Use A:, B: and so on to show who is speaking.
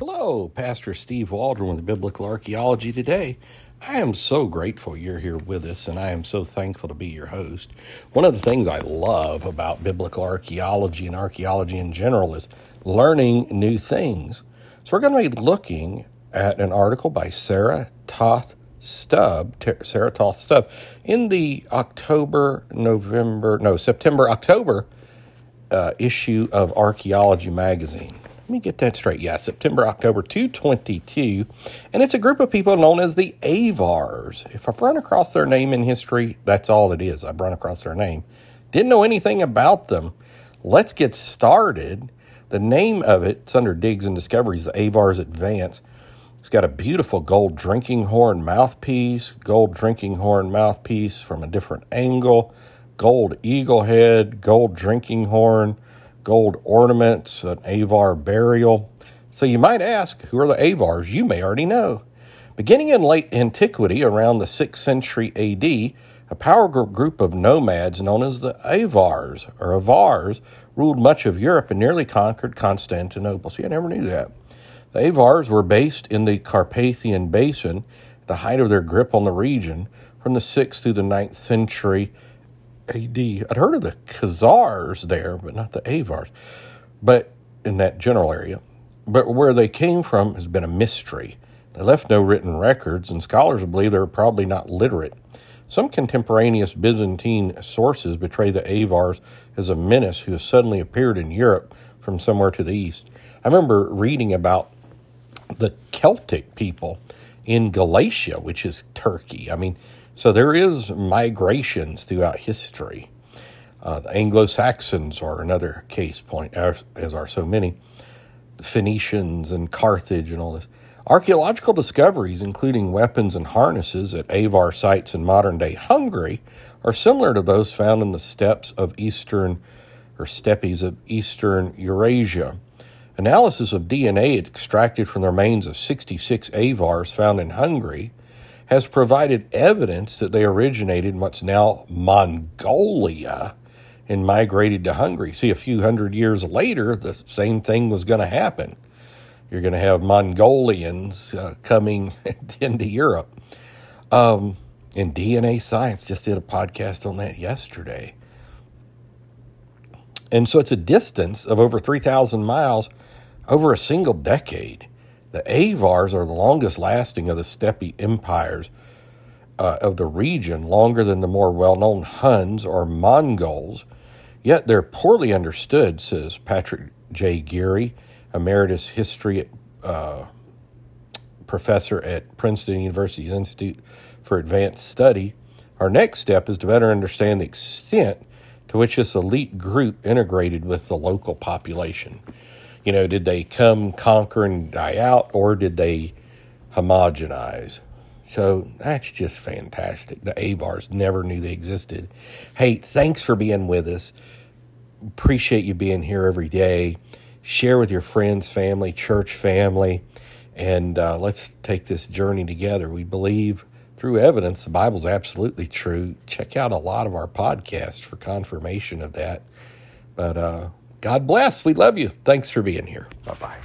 A: Hello, Pastor Steve Waldron with Biblical Archaeology today. I am so grateful you're here with us, and I am so thankful to be your host. One of the things I love about biblical archaeology and archaeology in general is learning new things. So, we're going to be looking at an article by Sarah Toth Stubb, Sarah Toth Stubb, in the October, November, no, September, October uh, issue of Archaeology Magazine. Let me get that straight. Yeah, September, October 222. And it's a group of people known as the Avars. If I've run across their name in history, that's all it is. I've run across their name. Didn't know anything about them. Let's get started. The name of it, it's under Digs and Discoveries, the Avars Advance. It's got a beautiful gold drinking horn mouthpiece, gold drinking horn mouthpiece from a different angle, gold eagle head, gold drinking horn gold ornaments, an Avar burial. So you might ask, who are the Avars? You may already know. Beginning in late antiquity, around the 6th century AD, a powerful group of nomads known as the Avars or Avars ruled much of Europe and nearly conquered Constantinople. See, I never knew that. The Avars were based in the Carpathian Basin, the height of their grip on the region, from the 6th through the 9th century AD. I'd heard of the Khazars there, but not the Avars, but in that general area. But where they came from has been a mystery. They left no written records, and scholars believe they were probably not literate. Some contemporaneous Byzantine sources betray the Avars as a menace who has suddenly appeared in Europe from somewhere to the east. I remember reading about the Celtic people in Galatia, which is Turkey. I mean, so there is migrations throughout history. Uh, the Anglo Saxons are another case point, as, are so many. The Phoenicians and Carthage and all this. Archaeological discoveries, including weapons and harnesses at Avar sites in modern day Hungary, are similar to those found in the steppes of eastern or steppes of eastern Eurasia. Analysis of DNA extracted from the remains of 66 Avars found in Hungary has provided evidence that they originated in what's now Mongolia and migrated to Hungary. See, a few hundred years later, the same thing was going to happen. You're going to have Mongolians uh, coming into Europe. Um, and DNA Science just did a podcast on that yesterday. And so it's a distance of over 3,000 miles over a single decade. The Avars are the longest lasting of the steppe empires uh, of the region, longer than the more well known Huns or Mongols. Yet they're poorly understood, says Patrick J. Geary, emeritus history uh, professor at Princeton University Institute for Advanced Study. Our next step is to better understand the extent to which this elite group integrated with the local population. You know, did they come, conquer, and die out, or did they homogenize? So that's just fantastic. The Avars never knew they existed. Hey, thanks for being with us. Appreciate you being here every day. Share with your friends, family, church family, and uh, let's take this journey together. We believe through evidence the Bible's absolutely true. Check out a lot of our podcasts for confirmation of that. But uh, God bless. We love you. Thanks for being here. Bye bye.